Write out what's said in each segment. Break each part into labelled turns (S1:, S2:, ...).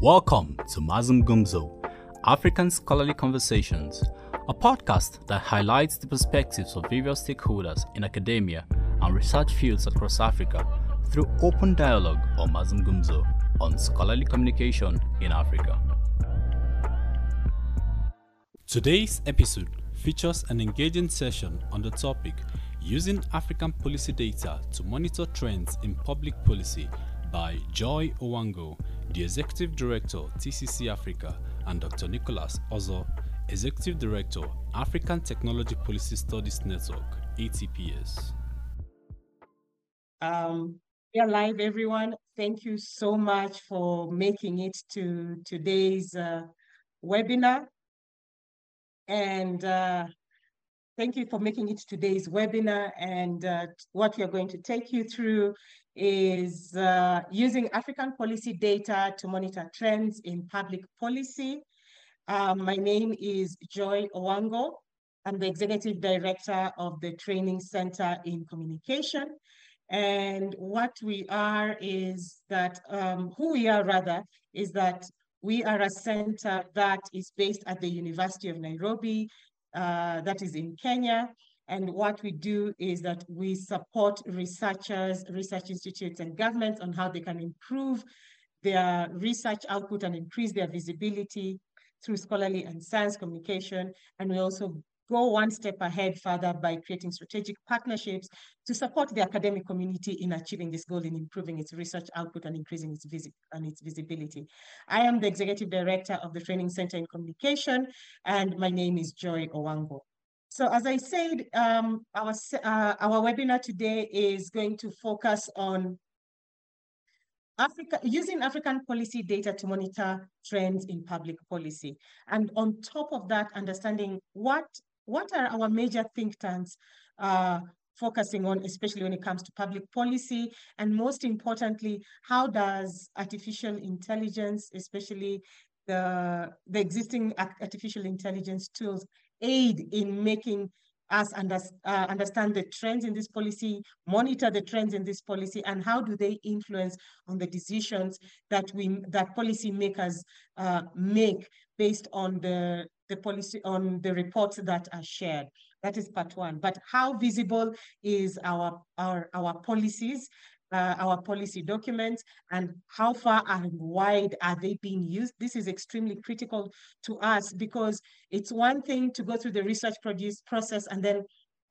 S1: Welcome to Mazungumzo, African Scholarly Conversations, a podcast that highlights the perspectives of various stakeholders in academia and research fields across Africa through open dialogue on Mazungumzo on scholarly communication in Africa. Today's episode features an engaging session on the topic Using African Policy Data to Monitor Trends in Public Policy by Joy Owango, the Executive Director, TCC Africa, and Dr. Nicholas Ozor, Executive Director, African Technology Policy Studies Network, ATPS.
S2: Um, we are live, everyone. Thank you so much for making it to today's uh, webinar. And uh, thank you for making it today's webinar. And uh, what we are going to take you through is uh, using African policy data to monitor trends in public policy. Um, my name is Joy Owango. I'm the Executive Director of the Training Center in Communication. And what we are is that, um, who we are rather, is that we are a center that is based at the University of Nairobi, uh, that is in Kenya. And what we do is that we support researchers, research institutes, and governments on how they can improve their research output and increase their visibility through scholarly and science communication. And we also go one step ahead further by creating strategic partnerships to support the academic community in achieving this goal in improving its research output and increasing its, visi and its visibility. I am the Executive Director of the Training Center in Communication, and my name is Joy Owango. So as I said, um, our, uh, our webinar today is going to focus on Africa, using African policy data to monitor trends in public policy. And on top of that, understanding what what are our major think tanks uh, focusing on, especially when it comes to public policy? And most importantly, how does artificial intelligence, especially the, the existing artificial intelligence tools, aid in making us under, uh, understand the trends in this policy, monitor the trends in this policy, and how do they influence on the decisions that we that policymakers uh, make based on the the policy on the reports that are shared. That is part one. But how visible is our our our policies, uh, our policy documents, and how far and wide are they being used? This is extremely critical to us because it's one thing to go through the research produce process and then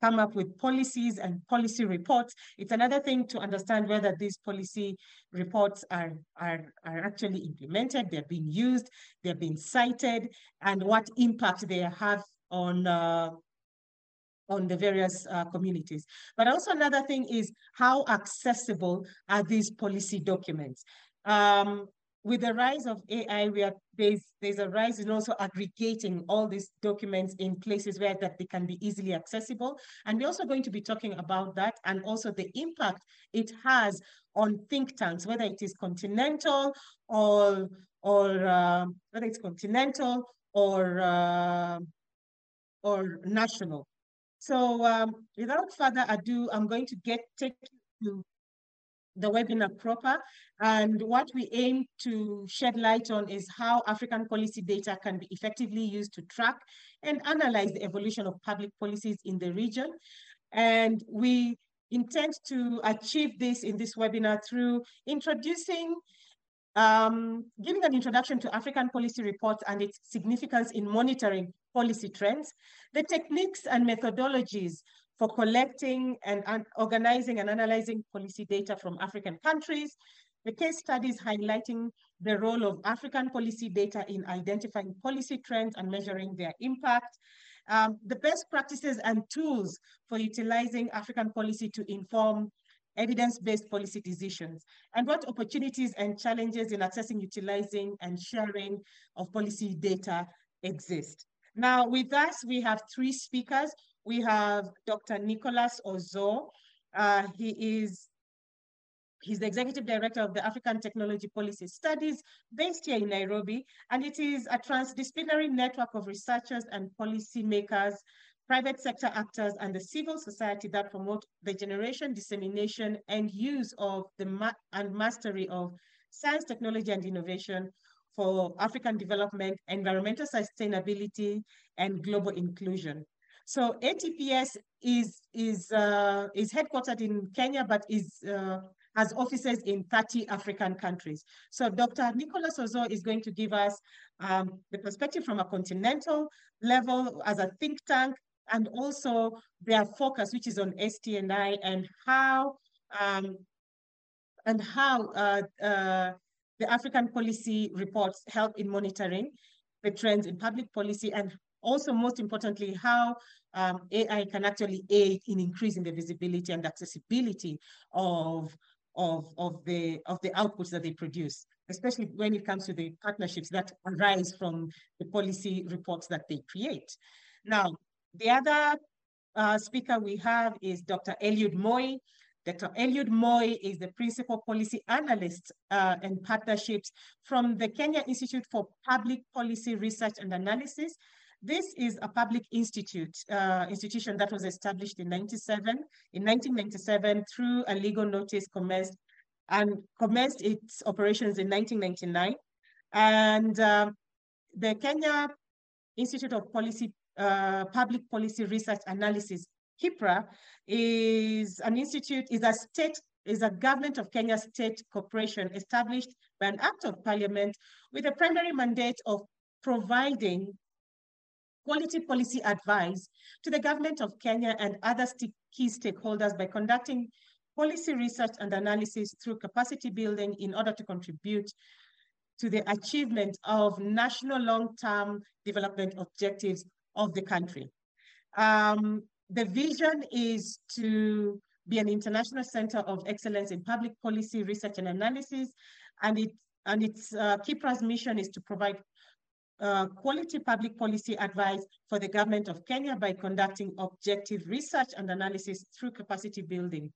S2: come up with policies and policy reports. It's another thing to understand whether these policy reports are, are, are actually implemented, they're being used, they're being cited, and what impact they have on uh, on the various uh, communities. But also another thing is how accessible are these policy documents? Um, with the rise of AI, we are there's there's a rise in also aggregating all these documents in places where that they can be easily accessible. And we're also going to be talking about that and also the impact it has on think tanks, whether it is continental or or uh, whether it's continental or uh, or national. So um, without further ado, I'm going to get take you to the webinar proper. And what we aim to shed light on is how African policy data can be effectively used to track and analyze the evolution of public policies in the region. And we intend to achieve this in this webinar through introducing um, giving an introduction to African policy reports and its significance in monitoring policy trends, the techniques and methodologies for collecting and, and organizing and analyzing policy data from African countries, the case studies highlighting the role of African policy data in identifying policy trends and measuring their impact, um, the best practices and tools for utilizing African policy to inform evidence-based policy decisions, and what opportunities and challenges in accessing, utilizing, and sharing of policy data exist. Now, with us, we have three speakers we have Dr. Nicholas Ozor. Uh, he is He's the executive director of the African Technology Policy Studies based here in Nairobi, and it is a transdisciplinary network of researchers and policymakers, private sector actors, and the civil society that promote the generation, dissemination, and use of the ma and mastery of science, technology, and innovation for African development, environmental sustainability, and global inclusion. So ATPS is is uh, is headquartered in Kenya, but is uh, has offices in 30 African countries. So Dr. Nicholas Ozor is going to give us um, the perspective from a continental level as a think tank, and also their focus, which is on ST&I and how um, and how uh, uh, the African policy reports help in monitoring the trends in public policy and also most importantly, how um, AI can actually aid in increasing the visibility and accessibility of, of, of, the, of the outputs that they produce, especially when it comes to the partnerships that arise from the policy reports that they create. Now, the other uh, speaker we have is Dr. Eliud Moyi. Dr. Eliud Moyi is the principal policy analyst uh, and partnerships from the Kenya Institute for Public Policy Research and Analysis. This is a public institute, uh, institution that was established in 97, in 1997 through a legal notice commenced and commenced its operations in 1999. And um, the Kenya Institute of Policy, uh, Public Policy Research Analysis, KIPPRA, is an institute, is a state, is a government of Kenya state corporation established by an act of parliament with a primary mandate of providing quality policy advice to the government of Kenya and other key stakeholders by conducting policy research and analysis through capacity building in order to contribute to the achievement of national long-term development objectives of the country. Um, the vision is to be an international center of excellence in public policy research and analysis, and, it, and its uh, KIPPRA's mission is to provide uh, quality public policy advice for the government of Kenya by conducting objective research and analysis through capacity building.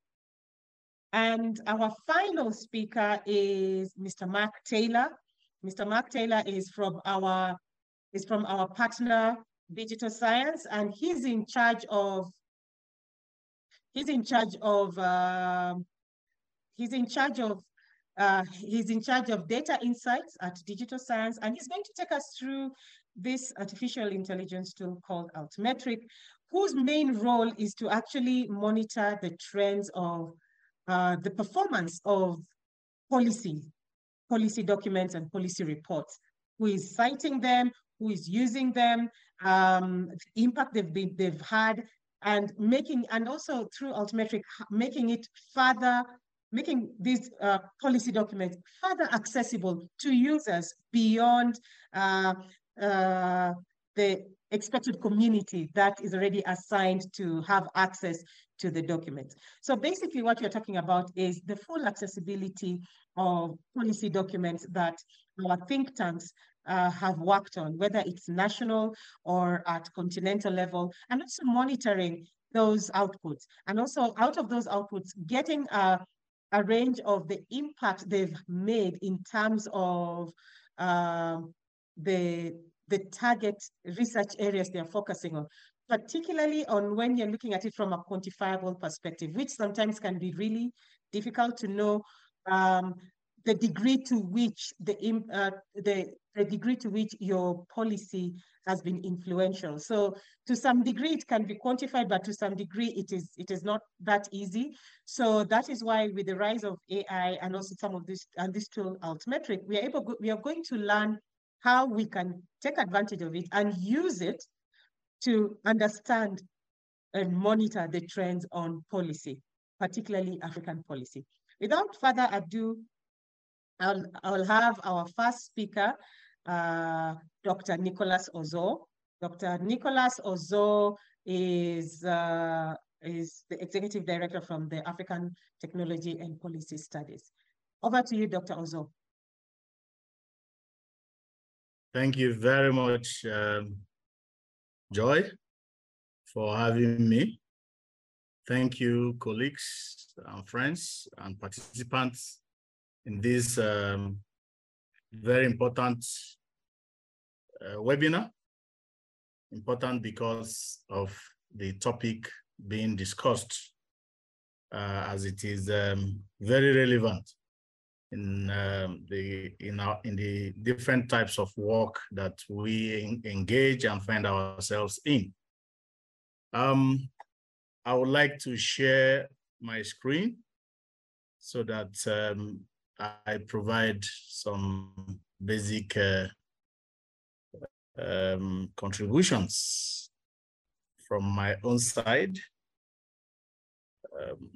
S2: And our final speaker is Mr. Mark Taylor. Mr. Mark Taylor is from our is from our partner Digital Science, and he's in charge of he's in charge of uh, he's in charge of uh, he's in charge of data insights at Digital Science, and he's going to take us through this artificial intelligence tool called Altmetric, whose main role is to actually monitor the trends of uh, the performance of policy, policy documents and policy reports, who is citing them, who is using them, um, the impact they've, been, they've had, and making, and also through Altmetric, making it further making these uh, policy documents further accessible to users beyond uh, uh, the expected community that is already assigned to have access to the documents. So basically what you're talking about is the full accessibility of policy documents that our think tanks uh, have worked on, whether it's national or at continental level, and also monitoring those outputs. And also out of those outputs, getting a a range of the impact they've made in terms of uh, the, the target research areas they're focusing on, particularly on when you're looking at it from a quantifiable perspective, which sometimes can be really difficult to know um, the degree to which the, uh, the, the degree to which your policy has been influential. So to some degree, it can be quantified, but to some degree, it is it is not that easy. So that is why with the rise of AI and also some of this and this tool Altmetric, we are able we are going to learn how we can take advantage of it and use it to understand and monitor the trends on policy, particularly African policy. Without further ado, I'll, I'll have our first speaker, uh, Dr. Nicholas Ozor. Dr. Nicholas Ozor is, uh, is the executive director from the African Technology and Policy Studies. Over to you, Dr. Ozor.
S3: Thank you very much, um, Joy, for having me. Thank you, colleagues and friends and participants in this um, very important uh, webinar. Important because of the topic being discussed uh, as it is um, very relevant in um, the in our in the different types of work that we engage and find ourselves in. Um, I would like to share my screen so that um, I provide some basic uh, um, contributions from my own side. Um,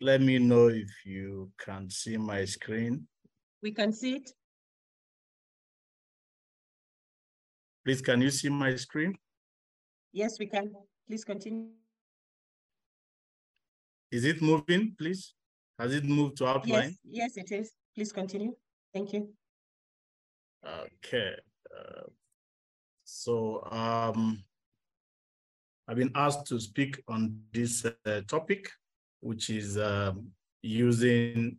S3: let me know if you can see my screen.
S2: We can see it.
S3: Please, can you see my screen?
S2: Yes, we can. Please continue.
S3: Is it moving, please? Has it moved to outline?
S2: Yes, yes, it is. Please continue. Thank you.
S3: Okay. Uh, so um, I've been asked to speak on this uh, topic, which is um, using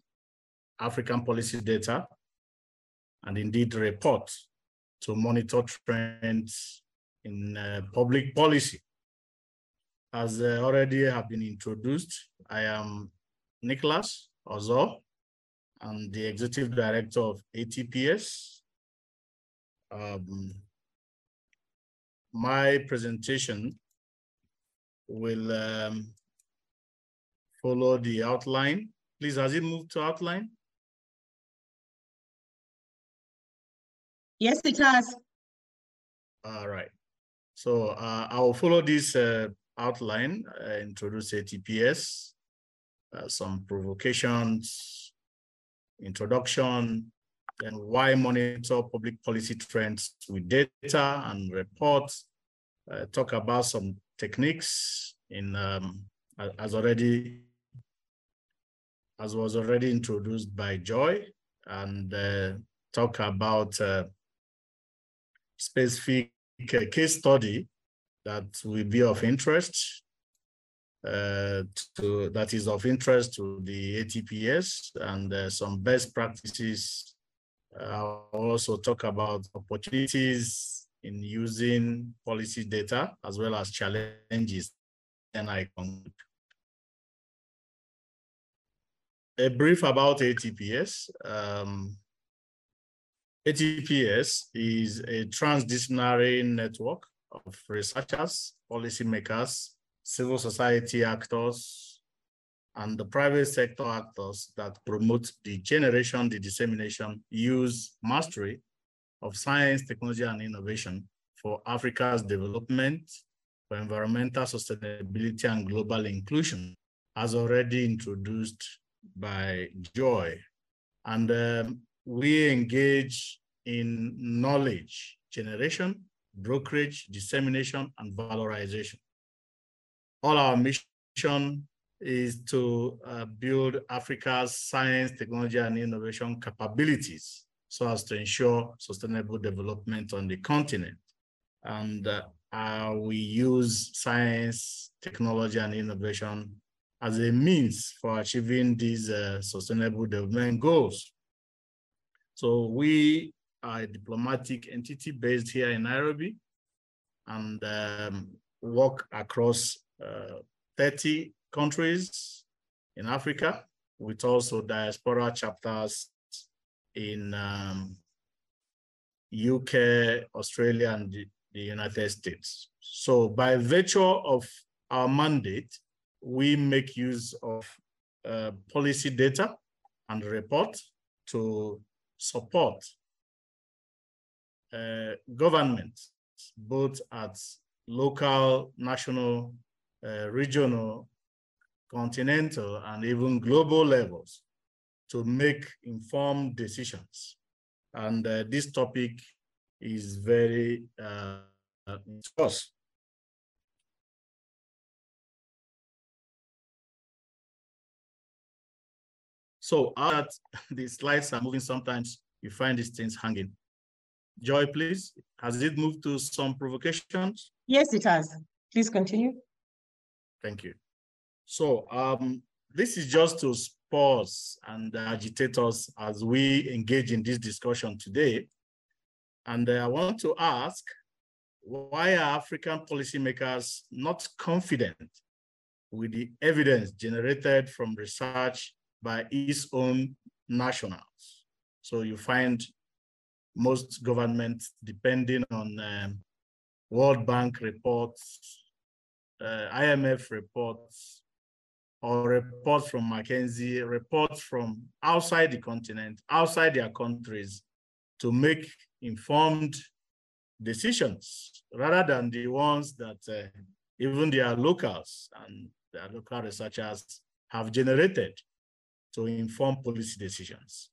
S3: African policy data and indeed report to monitor trends in uh, public policy. As uh, already have been introduced, I am Nicholas Ozor. I'm the executive director of ATPS. Um, my presentation will um, follow the outline. Please, has it moved to outline?
S2: Yes, it has.
S3: All right. So uh, I will follow this uh, outline, uh, introduce ATPS, uh, some provocations, introduction, then why monitor public policy trends with data and reports, uh, talk about some techniques in um, as already as was already introduced by Joy and uh, talk about uh, specific case study that will be of interest uh, to, that is of interest to the ATPS and uh, some best practices. Uh, I'll also talk about opportunities in using policy data as well as challenges and I conclude. A brief about ATPS. Um, ATPS is a transdisciplinary network of researchers, policymakers, civil society actors, and the private sector actors that promote the generation, the dissemination, use, mastery of science, technology, and innovation for Africa's development, for environmental sustainability and global inclusion, as already introduced by Joy. And um, we engage in knowledge generation, brokerage, dissemination, and valorization. All our mission is to uh, build Africa's science, technology, and innovation capabilities so as to ensure sustainable development on the continent. And uh, uh, we use science, technology, and innovation as a means for achieving these uh, sustainable development goals. So we are a diplomatic entity based here in Nairobi and um, work across 30 countries in Africa with also diaspora chapters in um, UK, Australia, and the, the United States. So by virtue of our mandate, we make use of uh, policy data and report to support uh, governments, both at local, national, uh, regional, continental, and even global levels to make informed decisions. And uh, this topic is very uh. So that the slides are moving sometimes, you find these things hanging. Joy, please. Has it moved to some provocations?
S2: Yes, it has. Please continue.
S3: Thank you. So um, this is just to pause and agitate us as we engage in this discussion today. And uh, I want to ask, why are African policymakers not confident with the evidence generated from research by its own nationals. So you find most governments depending on um, World Bank reports, uh, IMF reports, or reports from McKinsey, reports from outside the continent, outside their countries, to make informed decisions rather than the ones that uh, even their locals and their local researchers have generated to inform policy decisions.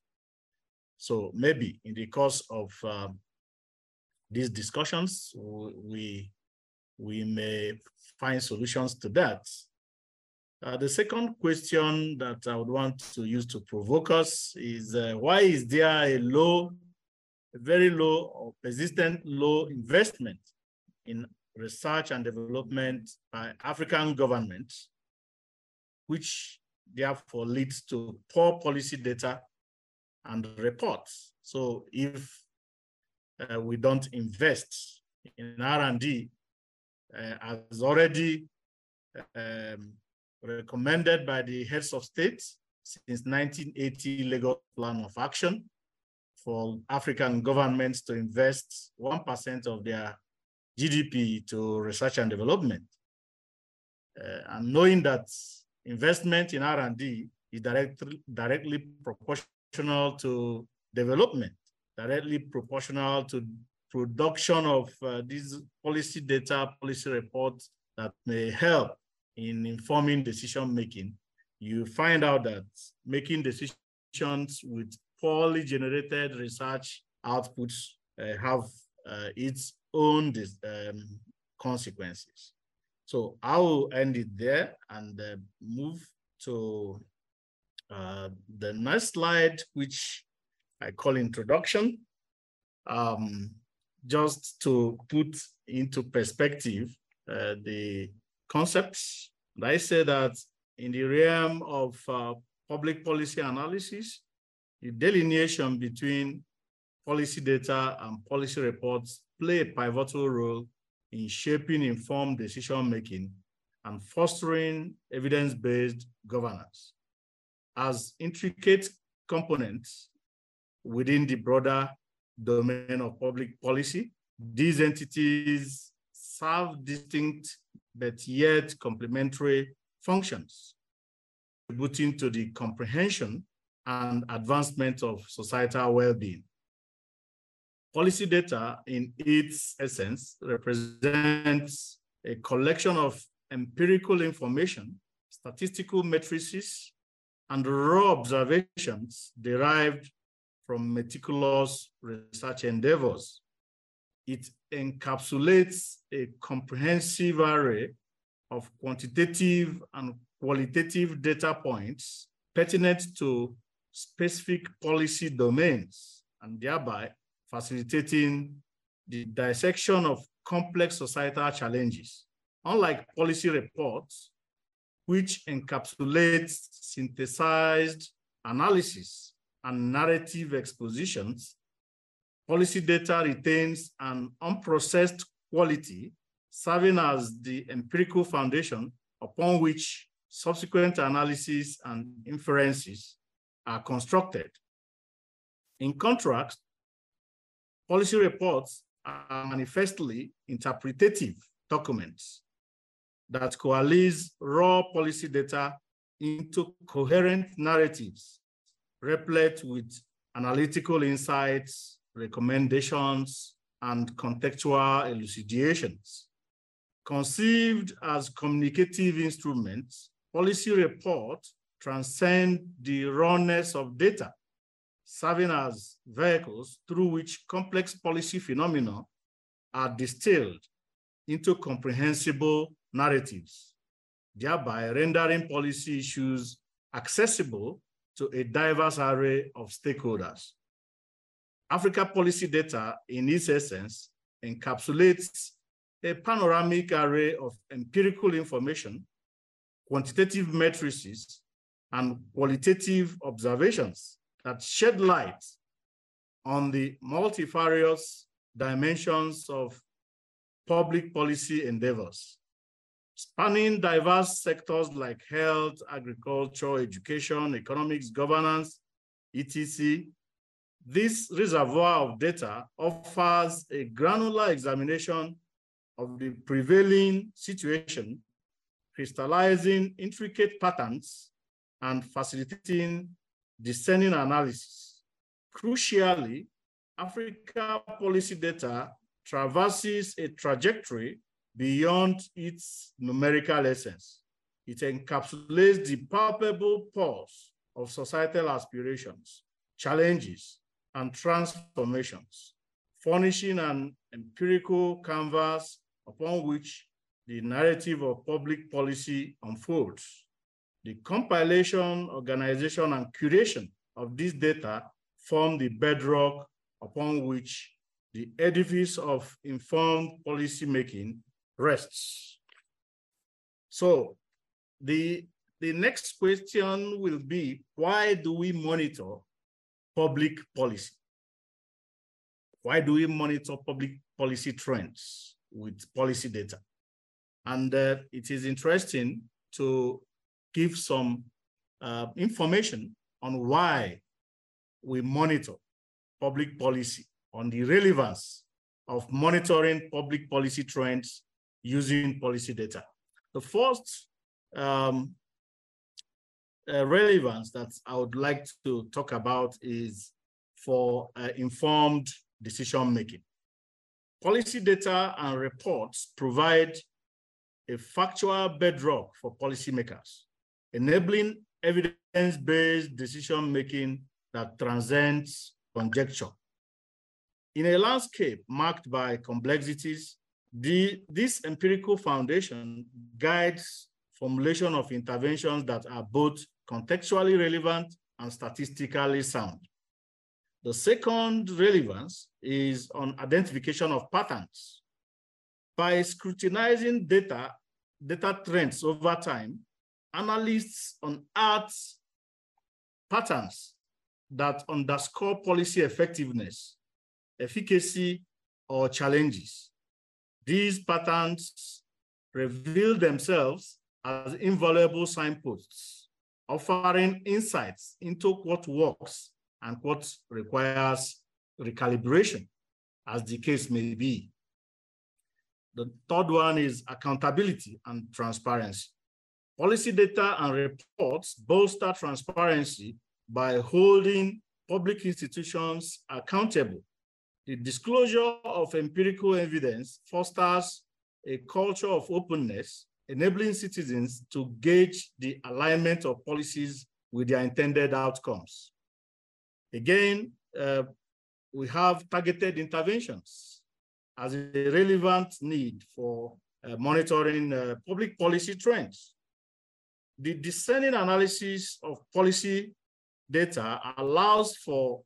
S3: So maybe in the course of um, these discussions, we, we may find solutions to that. Uh, the second question that I would want to use to provoke us is uh, why is there a low, a very low or persistent low investment in research and development by African governments, which therefore leads to poor policy data and reports. So if uh, we don't invest in R&D, uh, as already um, recommended by the heads of state since 1980 Lagos Plan of Action for African governments to invest 1% of their GDP to research and development. Uh, and knowing that investment in R&D is directly proportional to development, directly proportional to production of uh, these policy data, policy reports that may help in informing decision making, you find out that making decisions with poorly generated research outputs uh, have uh, its own um, consequences. So I will end it there and uh, move to uh, the next slide, which I call introduction. Um, just to put into perspective uh, the concepts, I say that in the realm of uh, public policy analysis, the delineation between policy data and policy reports play a pivotal role in shaping informed decision-making and fostering evidence-based governance. As intricate components within the broader domain of public policy, these entities serve distinct but yet complementary functions, contributing to the comprehension and advancement of societal well-being. Policy data, in its essence, represents a collection of empirical information, statistical matrices, and raw observations derived from meticulous research endeavors. It encapsulates a comprehensive array of quantitative and qualitative data points pertinent to specific policy domains and thereby facilitating the dissection of complex societal challenges. Unlike policy reports, which encapsulates synthesized analysis and narrative expositions, policy data retains an unprocessed quality, serving as the empirical foundation upon which subsequent analysis and inferences are constructed. In contrast, Policy reports are manifestly interpretative documents that coalesce raw policy data into coherent narratives, replete with analytical insights, recommendations, and contextual elucidations. Conceived as communicative instruments, policy reports transcend the rawness of data serving as vehicles through which complex policy phenomena are distilled into comprehensible narratives, thereby rendering policy issues accessible to a diverse array of stakeholders. Africa policy data, in its essence, encapsulates a panoramic array of empirical information, quantitative matrices, and qualitative observations that shed light on the multifarious dimensions of public policy endeavors. Spanning diverse sectors like health, agriculture, education, economics, governance, etc. This reservoir of data offers a granular examination of the prevailing situation, crystallizing intricate patterns and facilitating discerning analysis. Crucially, Africa policy data traverses a trajectory beyond its numerical essence. It encapsulates the palpable pulse of societal aspirations, challenges, and transformations, furnishing an empirical canvas upon which the narrative of public policy unfolds. The compilation, organization, and curation of this data form the bedrock upon which the edifice of informed policymaking rests. So the, the next question will be, why do we monitor public policy? Why do we monitor public policy trends with policy data? And uh, it is interesting to give some uh, information on why we monitor public policy, on the relevance of monitoring public policy trends using policy data. The first um, uh, relevance that I would like to talk about is for uh, informed decision making. Policy data and reports provide a factual bedrock for policymakers, enabling evidence-based decision-making that transcends conjecture. In a landscape marked by complexities, the, this empirical foundation guides formulation of interventions that are both contextually relevant and statistically sound. The second relevance is on identification of patterns. By scrutinizing data, data trends over time, analysts unearth patterns that underscore policy effectiveness, efficacy, or challenges. These patterns reveal themselves as invaluable signposts, offering insights into what works and what requires recalibration, as the case may be. The third one is accountability and transparency. Policy data and reports bolster transparency by holding public institutions accountable. The disclosure of empirical evidence fosters a culture of openness, enabling citizens to gauge the alignment of policies with their intended outcomes. Again, uh, we have targeted interventions as a relevant need for uh, monitoring uh, public policy trends. The discerning analysis of policy data allows for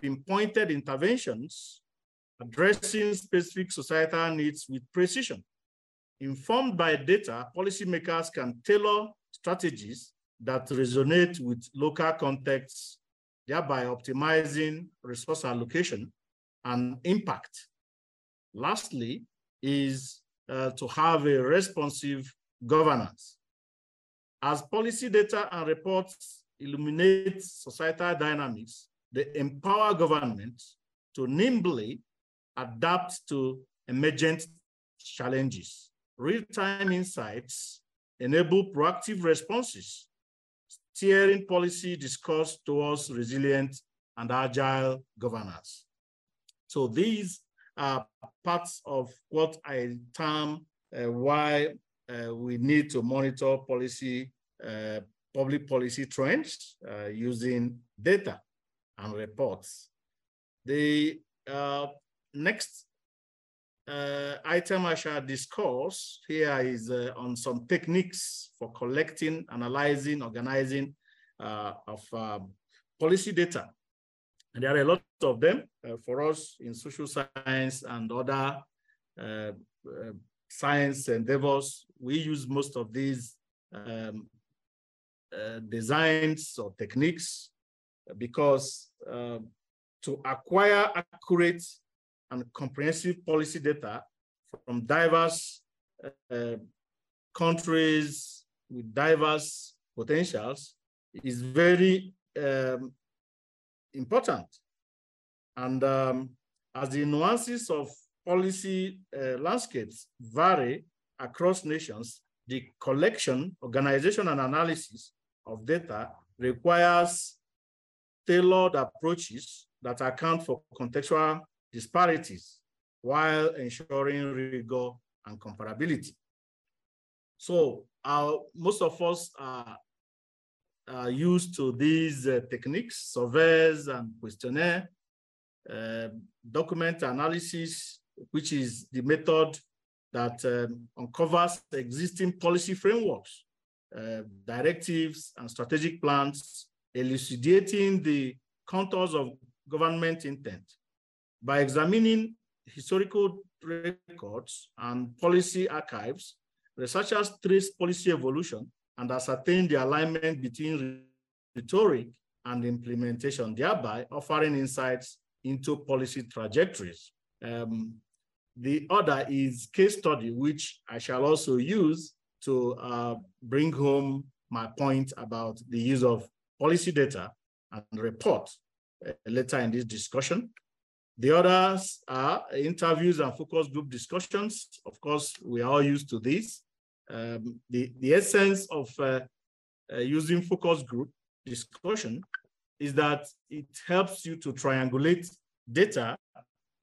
S3: pinpointed interventions addressing specific societal needs with precision. Informed by data, policymakers can tailor strategies that resonate with local contexts, thereby optimizing resource allocation and impact. Lastly, is uh, to have a responsive governance. As policy data and reports illuminate societal dynamics, they empower governments to nimbly adapt to emergent challenges. Real-time insights enable proactive responses, steering policy discourse towards resilient and agile governance. So these are parts of what I term uh, why uh, we need to monitor policy uh, public policy trends uh, using data and reports. The uh, next uh, item I shall discuss here is uh, on some techniques for collecting, analyzing, organizing uh, of um, policy data. And there are a lot of them uh, for us in social science and other science endeavors. We use most of these um, uh, designs or techniques because uh, to acquire accurate and comprehensive policy data from diverse uh, countries with diverse potentials is very um, important. And um, as the nuances of policy uh, landscapes vary across nations, the collection, organization, and analysis of data requires tailored approaches that account for contextual disparities while ensuring rigor and comparability. So uh, most of us are, are used to these uh, techniques, surveys and questionnaire, uh, document analysis, which is the method that um, uncovers existing policy frameworks, uh, directives, and strategic plans, elucidating the contours of government intent. By examining historical records and policy archives, researchers trace policy evolution and ascertain the alignment between rhetoric and implementation, thereby offering insights into policy trajectories. Um, the other is case study, which I shall also use to uh, bring home my point about the use of policy data and report uh, later in this discussion. The others are interviews and focus group discussions. Of course, we are all used to this. Um, the, the essence of uh, uh, using focus group discussion is that it helps you to triangulate data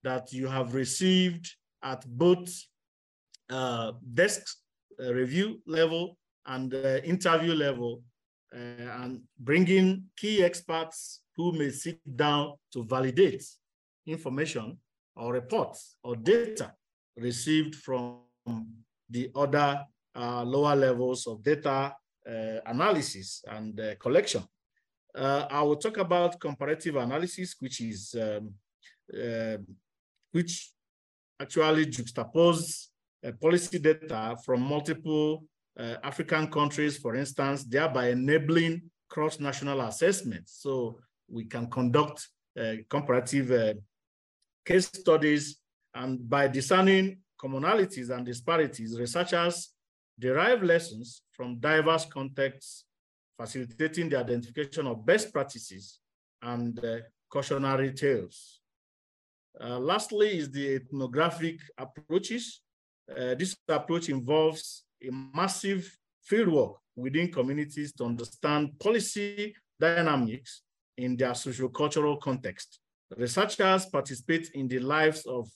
S3: that you have received at both uh, desk uh, review level and uh, interview level and bringing key experts who may sit down to validate information or reports or data received from the other uh, lower levels of data uh, analysis and uh, collection. Uh, I will talk about comparative analysis, which is um, uh, which actually juxtapose uh, policy data from multiple African countries, for instance, thereby enabling cross-national assessments. So we can conduct comparative case studies, and by discerning commonalities and disparities, researchers derive lessons from diverse contexts, facilitating the identification of best practices and uh, cautionary tales. Uh, lastly is the ethnographic approaches. Uh, this approach involves a massive fieldwork within communities to understand policy dynamics in their sociocultural context. Researchers participate in the lives of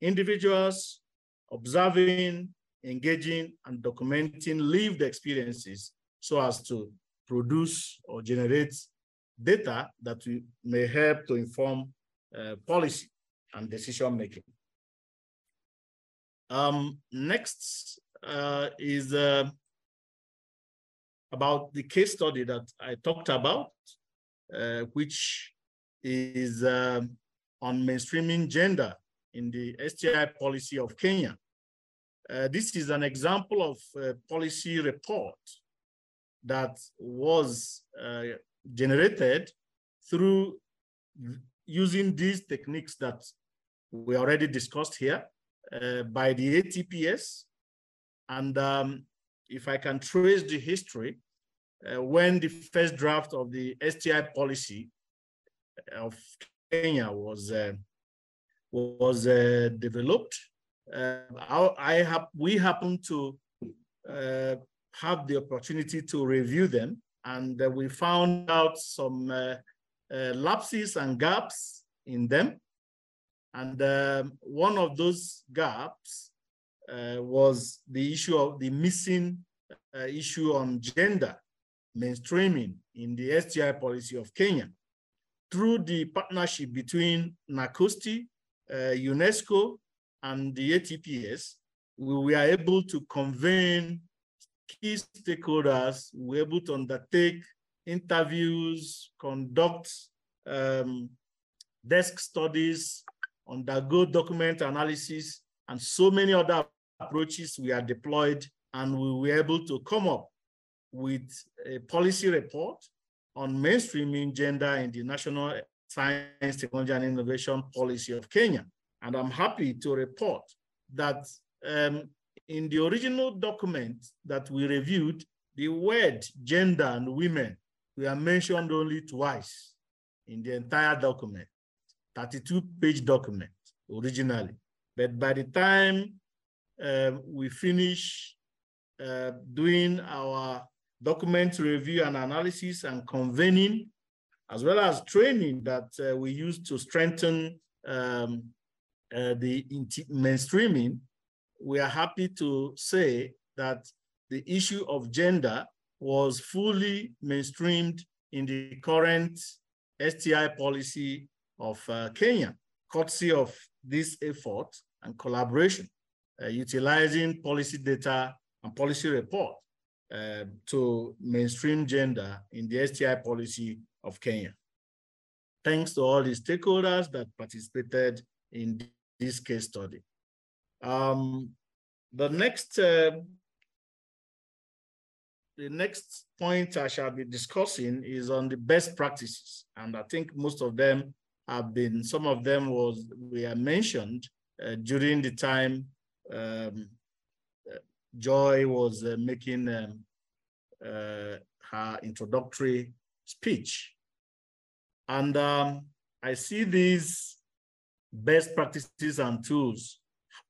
S3: individuals, observing, engaging, and documenting lived experiences so as to produce or generate data that we may help to inform uh, policy and decision making. Um, next uh, is uh, about the case study that I talked about, uh, which is um, on mainstreaming gender in the STI policy of Kenya. Uh, this is an example of a policy report that was uh, generated through using these techniques that we already discussed here uh, by the ATPS. And um, if I can trace the history, uh, when the first draft of the STI policy of Kenya was uh, was uh, developed. Uh, I have we happen to have the opportunity to review them, and we found out some lapses and gaps in them. And um, one of those gaps uh, was the issue of the missing uh, issue on gender mainstreaming in the STI policy of Kenya. Through the partnership between NACOSTI, uh, UNESCO, and the ATPS, we were able to convene key stakeholders, we were able to undertake interviews, conduct um, desk studies, undergo document analysis, and so many other approaches we are deployed, and we were able to come up with a policy report on mainstreaming gender in the National Science, Technology, and Innovation Policy of Kenya. And I'm happy to report that um, in the original document that we reviewed, the word gender and women were mentioned only twice in the entire document, 32 page document originally. But by the time uh, we finish uh, doing our document review and analysis and convening, as well as training that uh, we use to strengthen um, uh, the mainstreaming, we are happy to say that the issue of gender was fully mainstreamed in the current STI policy of uh, Kenya, courtesy of this effort and collaboration, utilizing policy data and policy report uh, to mainstream gender in the STI policy of Kenya. Thanks to all the stakeholders that participated in this case study. Um, the next uh, the next point I shall be discussing is on the best practices. And I think most of them have been, some of them was, we mentioned uh, during the time um, Joy was uh, making um, uh, her introductory speech. And um, I see these best practices and tools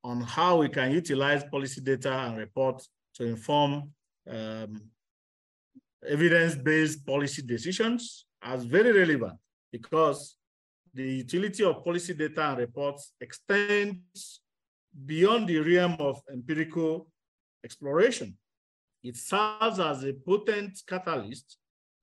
S3: on how we can utilize policy data and reports to inform um, evidence-based policy decisions as very relevant because the utility of policy data and reports extends beyond the realm of empirical exploration. It serves as a potent catalyst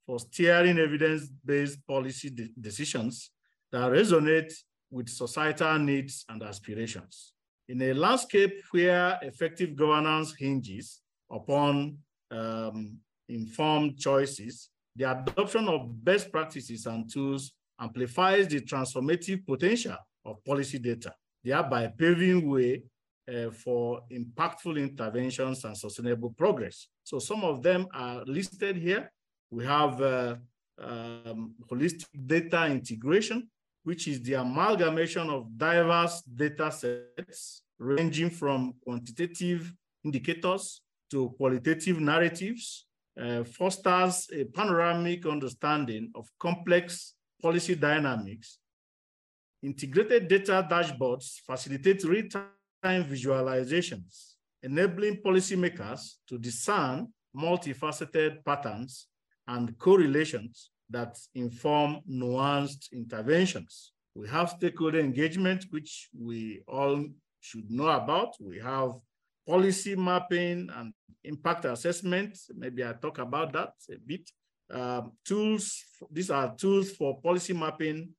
S3: for steering evidence-based policy de decisions that resonate with societal needs and aspirations. In a landscape where effective governance hinges upon um, informed choices, the adoption of best practices and tools amplifies the transformative potential of policy data, thereby paving way uh, for impactful interventions and sustainable progress. So some of them are listed here. We have uh, um, holistic data integration, which is the amalgamation of diverse data sets ranging from quantitative indicators to qualitative narratives, uh, fosters a panoramic understanding of complex policy dynamics. Integrated data dashboards facilitate real-time visualizations, enabling policymakers to discern multifaceted patterns and correlations that inform nuanced interventions. We have stakeholder engagement, which we all should know about. We have policy mapping and impact assessment. Maybe I talk about that a bit. Um, tools, these are tools for policy mapping,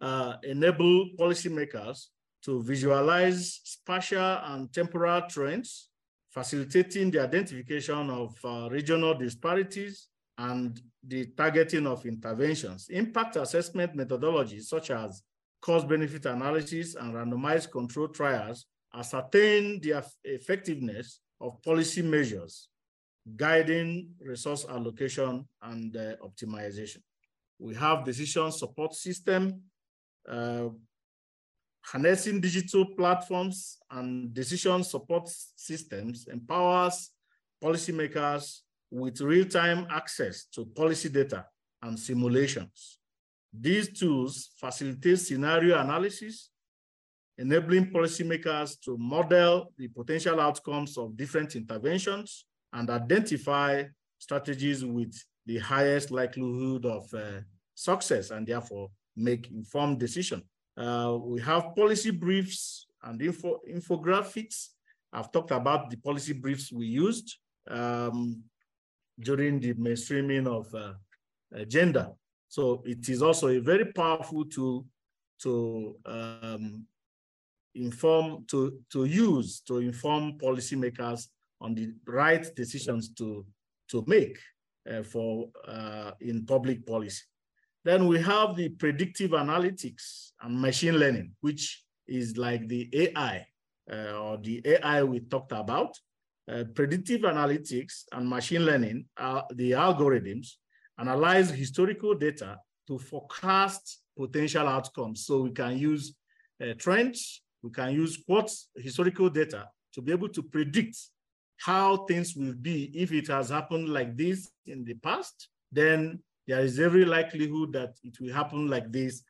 S3: uh, enable policymakers to visualize spatial and temporal trends, facilitating the identification of uh, regional disparities and the targeting of interventions. Impact assessment methodologies such as cost-benefit analysis and randomized control trials ascertain the effectiveness of policy measures guiding resource allocation and uh, optimization. We have decision support system, uh, harnessing digital platforms and decision support systems empowers policymakers with real-time access to policy data and simulations. These tools facilitate scenario analysis, enabling policymakers to model the potential outcomes of different interventions and identify strategies with the highest likelihood of uh, success and therefore make informed decision. Uh, we have policy briefs and info, infographics. I've talked about the policy briefs we used um, during the mainstreaming of uh, gender. So it is also a very powerful tool to um, inform, to, to use, to inform policymakers on the right decisions to, to make uh, for uh, in public policy. Then we have the predictive analytics and machine learning, which is like the AI uh, or the AI we talked about. Uh, predictive analytics and machine learning are the algorithms analyze historical data to forecast potential outcomes. So we can use uh, trends, we can use what historical data to be able to predict how things will be if it has happened like this in the past, then there is every likelihood that it will happen like this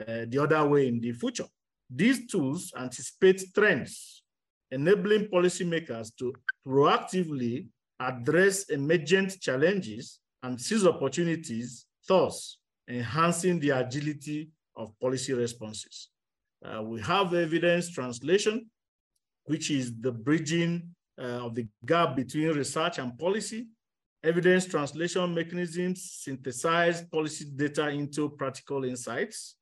S3: uh, the other way in the future. These tools anticipate trends, enabling policymakers to proactively address emergent challenges and seize opportunities, thus enhancing the agility of policy responses. Uh, we have evidence translation, which is the bridging uh, of the gap between research and policy. Evidence translation mechanisms synthesize policy data into practical insights.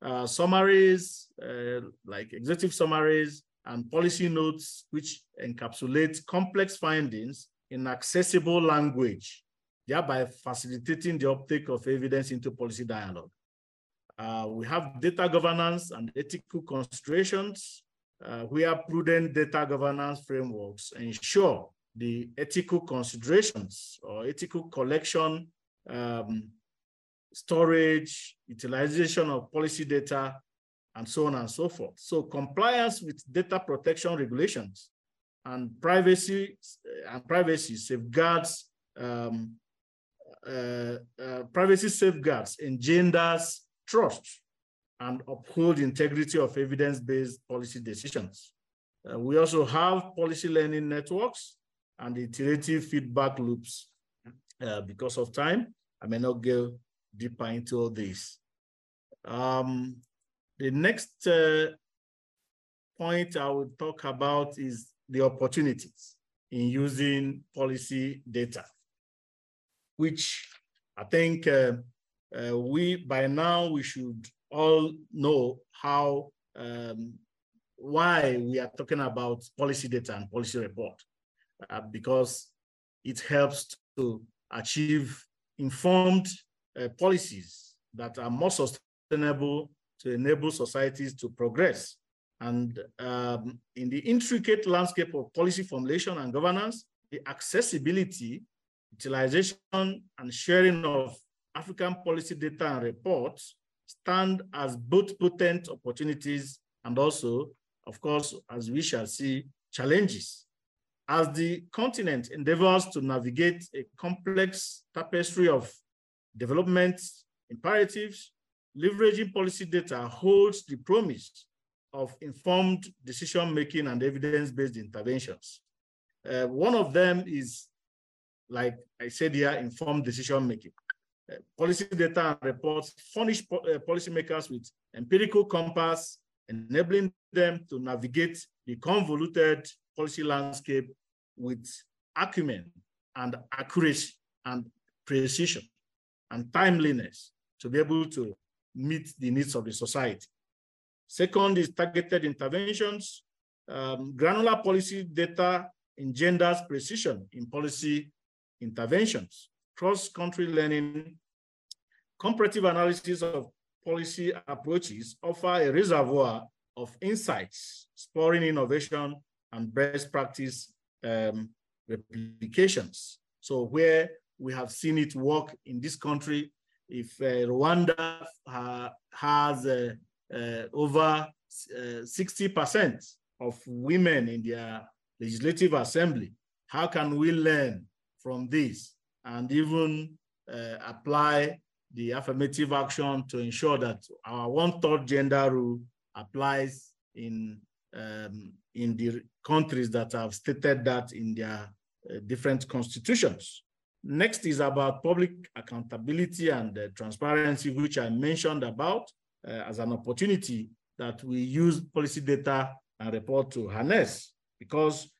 S3: Uh, summaries, uh, like executive summaries and policy notes, which encapsulate complex findings in accessible language, thereby facilitating the uptake of evidence into policy dialogue. Uh, we have data governance and ethical considerations, uh, where prudent data governance frameworks ensure the ethical considerations or ethical collection, um, storage, utilization of policy data, and so on and so forth. So compliance with data protection regulations and privacy and privacy safeguards um, uh, uh, privacy safeguards engenders trust and uphold integrity of evidence-based policy decisions. Uh, we also have policy learning networks and iterative feedback loops. Uh, because of time, I may not go deeper into all this. Um, the next uh, point I will talk about is the opportunities in using policy data, which I think uh, uh, we, by now, we should all know how, um, why we are talking about policy data and policy report, uh, because it helps to achieve informed uh, policies that are more sustainable to enable societies to progress. And um, in the intricate landscape of policy formulation and governance, the accessibility, utilization, and sharing of African policy data and reports stand as both potent opportunities and also, of course, as we shall see, challenges. As the continent endeavors to navigate a complex tapestry of development imperatives, leveraging policy data holds the promise of informed decision-making and evidence-based interventions. Uh, one of them is, like I said here, informed decision-making. Uh, policy data and reports furnish po uh, policymakers with empirical compass, enabling them to navigate the convoluted policy landscape with acumen and accuracy and precision and timeliness to be able to meet the needs of the society. Second is targeted interventions. Um, granular policy data engenders precision in policy interventions cross-country learning, comparative analysis of policy approaches offer a reservoir of insights, spurring innovation and best practice um, replications. So where we have seen it work in this country, if uh, Rwanda uh, has uh, over 60% uh, of women in their legislative assembly, how can we learn from this? and even uh, apply the affirmative action to ensure that our one-third gender rule applies in, um, in the countries that have stated that in their uh, different constitutions. Next is about public accountability and uh, transparency, which I mentioned about uh, as an opportunity that we use policy data and report to harness because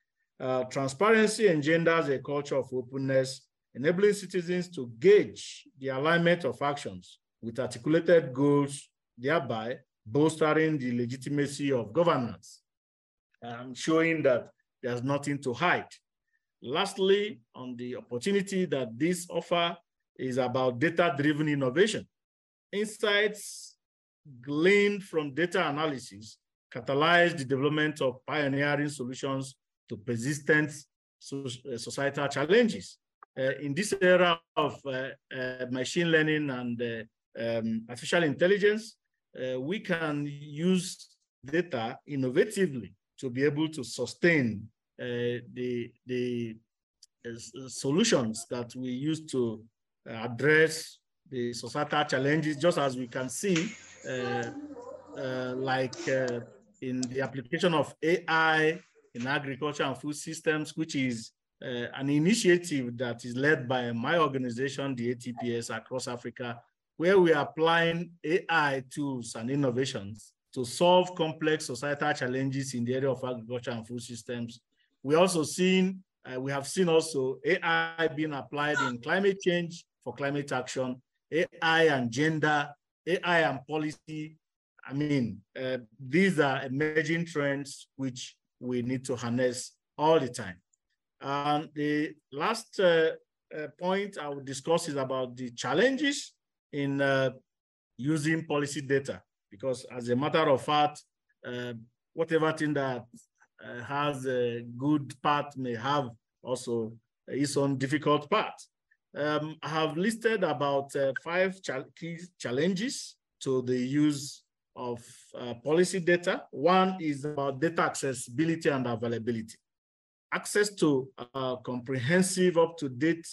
S3: uh, transparency engenders a culture of openness enabling citizens to gauge the alignment of actions with articulated goals, thereby bolstering the legitimacy of governance and showing that there's nothing to hide. Lastly, on the opportunity that this offer is about data-driven innovation. Insights gleaned from data analysis catalyze the development of pioneering solutions to persistent societal challenges. Uh, in this era of uh, uh, machine learning and um, artificial intelligence, we can use data innovatively to be able to sustain uh, the, the uh, solutions that we use to address the societal challenges, just as we can see, uh, uh, like uh, in the application of AI in agriculture and food systems, which is uh, an initiative that is led by my organization, the ATPS across Africa, where we are applying AI tools and innovations to solve complex societal challenges in the area of agriculture and food systems. We also seen, uh, we have seen also AI being applied in climate change for climate action, AI and gender, AI and policy. I mean, uh, these are emerging trends which we need to harness all the time. And the last uh, uh, point I will discuss is about the challenges in uh, using policy data, because as a matter of fact, uh, whatever thing that uh, has a good part may have also its own difficult part. Um, I have listed about uh, five key challenges to the use of uh, policy data. One is about data accessibility and availability. Access to uh, comprehensive, up-to-date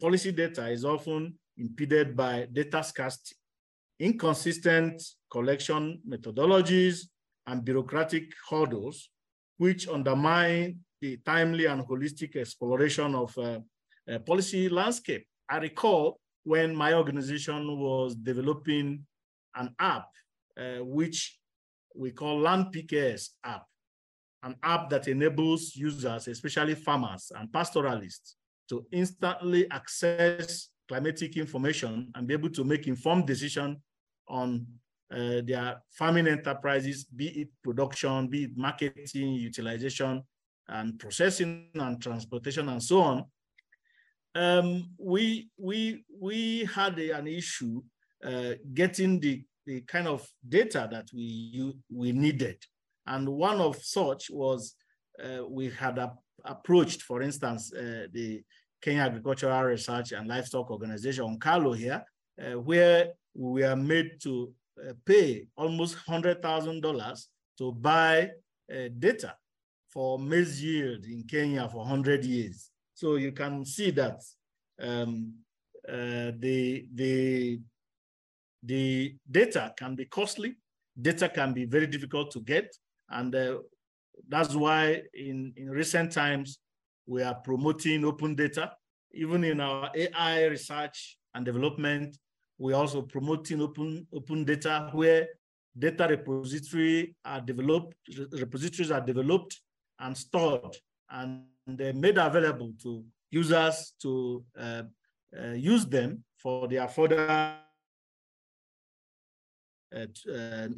S3: policy data is often impeded by data scarcity, inconsistent collection methodologies, and bureaucratic hurdles, which undermine the timely and holistic exploration of uh, uh, policy landscape. I recall when my organization was developing an app, uh, which we call Land PKS app, an app that enables users, especially farmers and pastoralists, to instantly access climatic information and be able to make informed decision on uh, their farming enterprises, be it production, be it marketing, utilization, and processing and transportation and so on, um, we we we had a, an issue uh, getting the the kind of data that we you, we needed, and one of such was uh, we had a, approached, for instance, uh, the Kenya Agricultural Research and Livestock Organization, KALRO here, uh, where we are made to uh, pay almost hundred thousand dollars to buy uh, data for maize yield in Kenya for 100 years. So you can see that um, uh, the, the, the data can be costly, data can be very difficult to get, and uh, that's why in, in recent times, we are promoting open data. Even in our AI research and development, we're also promoting open, open data where data repository are developed, repositories are developed and stored and they're made available to users to uh, uh, use them for their further uh,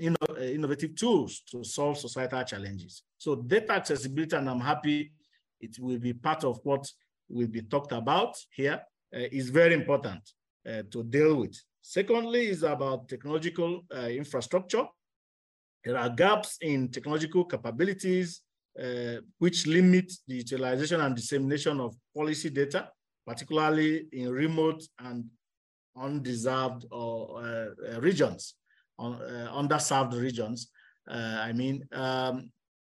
S3: inno uh, innovative tools to solve societal challenges. So data accessibility, and I'm happy it will be part of what will be talked about here, uh, is very important to deal with. Secondly is about technological infrastructure. There are gaps in technological capabilities uh, which limit the utilization and dissemination of policy data, particularly in remote and undeserved or uh, uh regions, uh, underserved regions. Uh, I mean, um,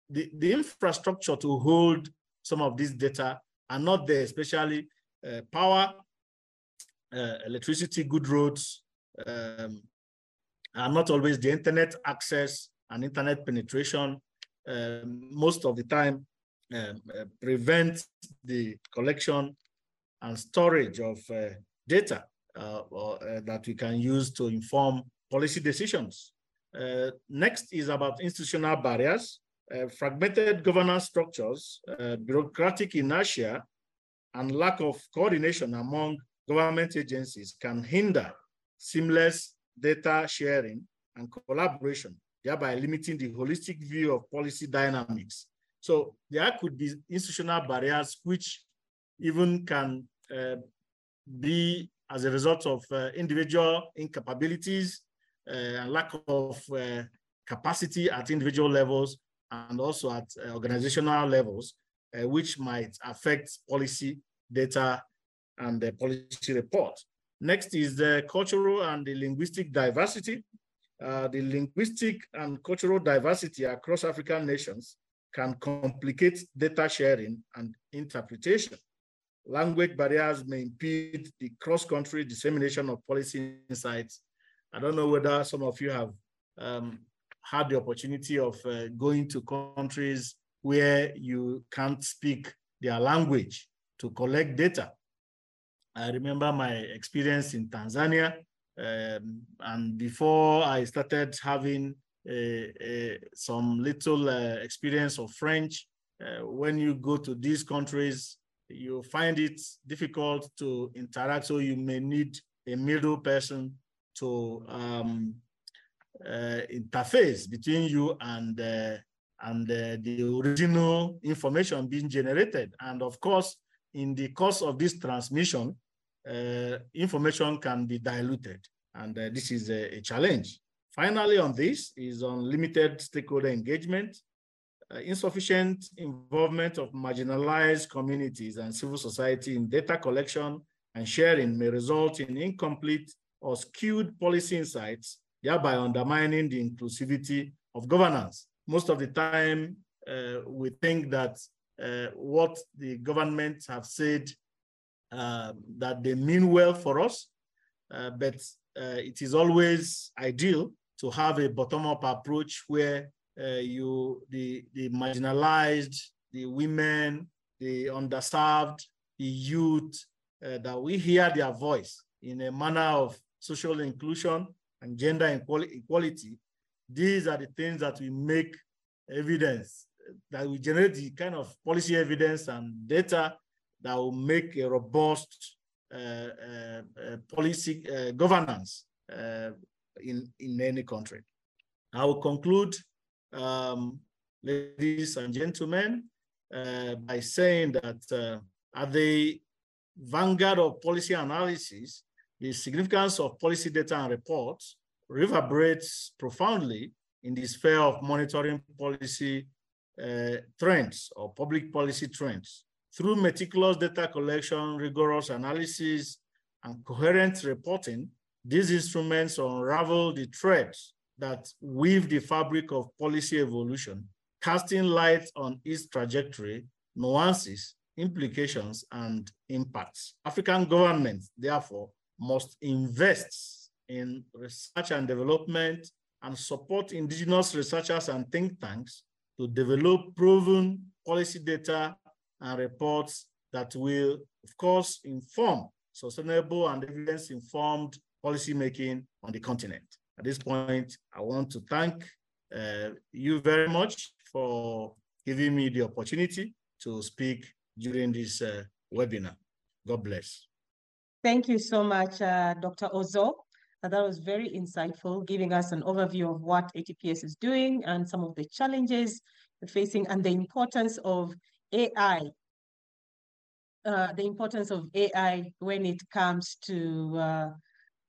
S3: the, the infrastructure to hold some of these data are not there, especially uh, power, electricity, good roads, um, are not always the internet access and internet penetration um, most of the time um, uh, prevent the collection and storage of uh, data uh, or, uh, that we can use to inform policy decisions. Uh, next is about institutional barriers, uh, fragmented governance structures, bureaucratic inertia, and lack of coordination among government agencies can hinder seamless data sharing and collaboration thereby limiting the holistic view of policy dynamics. So there could be institutional barriers which even can uh, be as a result of uh, individual incapabilities uh, and lack of uh, capacity at individual levels and also at uh, organizational levels, uh, which might affect policy data and the policy report. Next is the cultural and the linguistic diversity uh, the linguistic and cultural diversity across African nations can complicate data sharing and interpretation. Language barriers may impede the cross-country dissemination of policy insights. I don't know whether some of you have um, had the opportunity of uh, going to countries where you can't speak their language to collect data. I remember my experience in Tanzania, um, and before I started having some little uh, experience of French, uh, when you go to these countries, you find it difficult to interact, so you may need a middle person to um, interface between you and uh, and uh, the original information being generated. And of course, in the course of this transmission, uh, information can be diluted. And uh, this is a, a, challenge. Finally, on this is on limited stakeholder engagement, uh, insufficient involvement of marginalized communities and civil society in data collection and sharing may result in incomplete or skewed policy insights, thereby undermining the inclusivity of governance. Most of the time, uh, we think that uh, what the government have said uh, that they mean well for us, uh, but uh, it is always ideal to have a bottom-up approach where uh, you the the marginalized, the women, the underserved, the youth, that we hear their voice in a manner of social inclusion and gender equality. These are the things that we make evidence, that we generate the kind of policy evidence and data that will make a robust uh, uh, uh policy uh, governance uh, in, in any country. I will conclude um, ladies and gentlemen, uh, by saying that at the vanguard of policy analysis, the significance of policy data and reports reverberates profoundly in the sphere of monitoring policy uh, trends or public policy trends. Through meticulous data collection, rigorous analysis, and coherent reporting, these instruments unravel the threads that weave the fabric of policy evolution, casting light on its trajectory, nuances, implications, and impacts. African governments, therefore, must invest in research and development and support indigenous researchers and think tanks to develop proven policy data and reports that will, of course, inform sustainable and evidence-informed policymaking on the continent. At this point, I want to thank uh, you very much for giving me the opportunity to speak during this uh, webinar. God bless.
S2: Thank you so much, uh, Dr. Ozor. Uh, that was very insightful, giving us an overview of what ATPS is doing and some of the challenges facing and the importance of AI. Uh, the importance of AI when it comes to uh,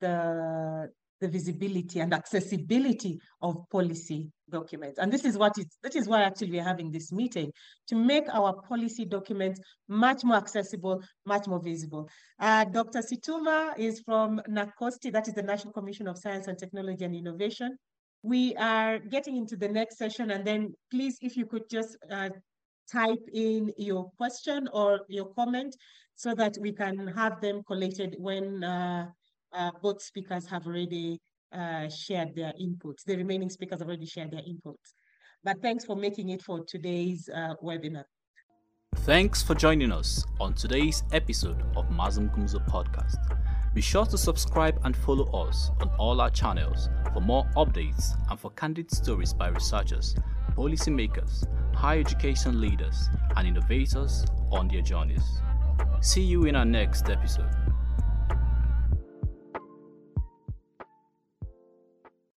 S2: the the visibility and accessibility of policy documents. And this is what it's, that is why actually we're having this meeting, to make our policy documents much more accessible, much more visible. Uh, Dr. Situma is from NACOSTI, that is the National Commission of Science and Technology and Innovation. We are getting into the next session and then please, if you could just uh, type in your question or your comment so that we can have them collated when uh, uh, both speakers have already uh, shared their inputs. The remaining speakers have already shared their inputs. But thanks for making it for today's uh, webinar.
S1: Thanks for joining us on today's episode of Mazungumzo podcast. Be sure to subscribe and follow us on all our channels for more updates and for candid stories by researchers, policymakers, higher education leaders, and innovators on their journeys. See you in our next episode.